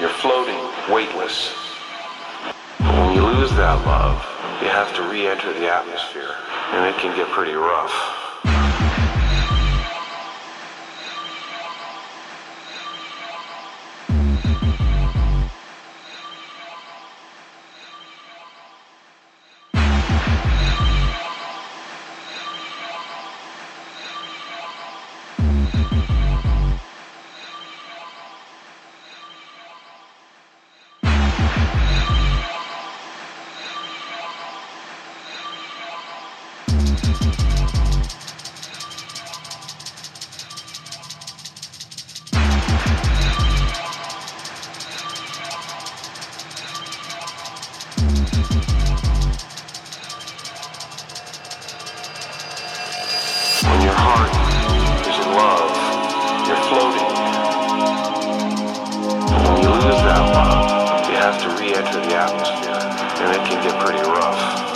you're floating, weightless. When you lose that love, you have to re enter the atmosphere, and it can get pretty rough. Have to re-enter the atmosphere, and it can get pretty rough.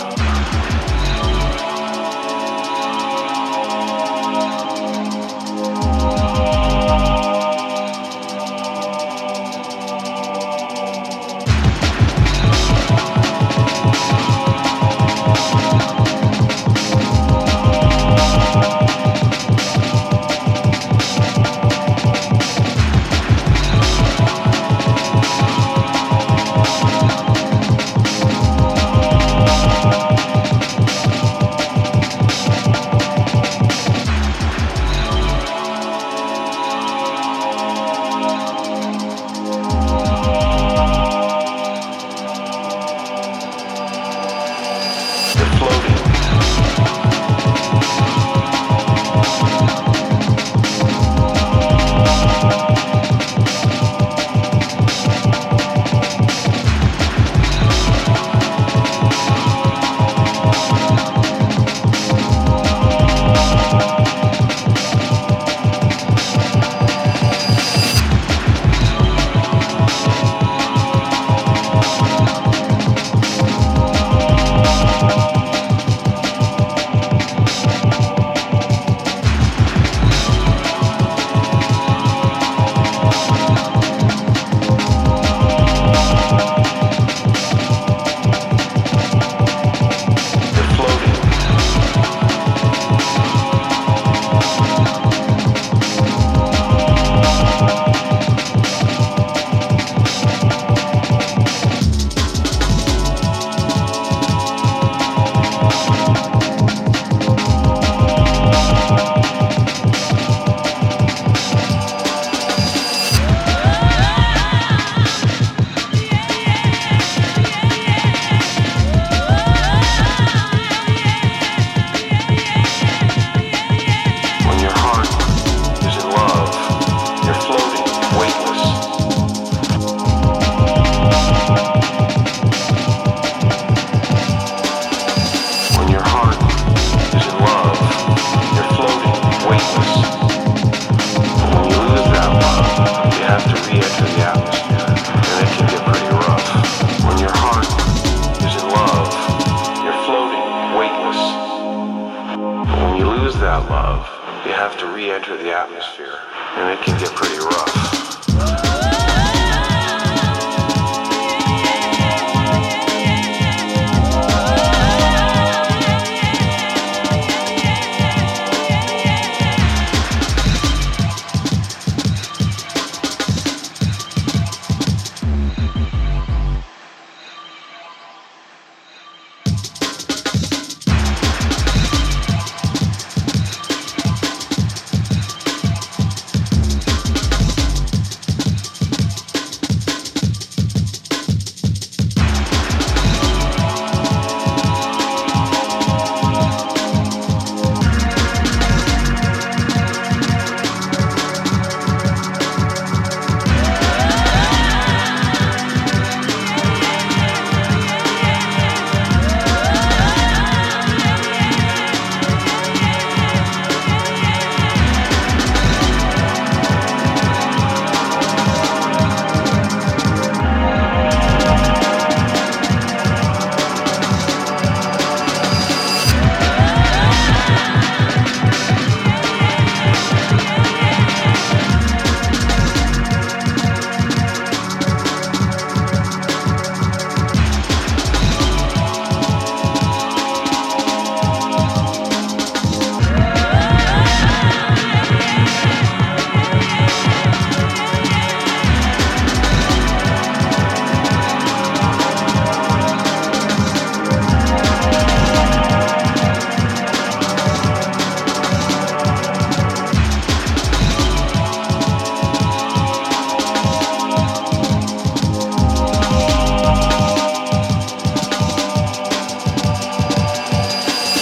To re enter the atmosphere, and it can get pretty rough.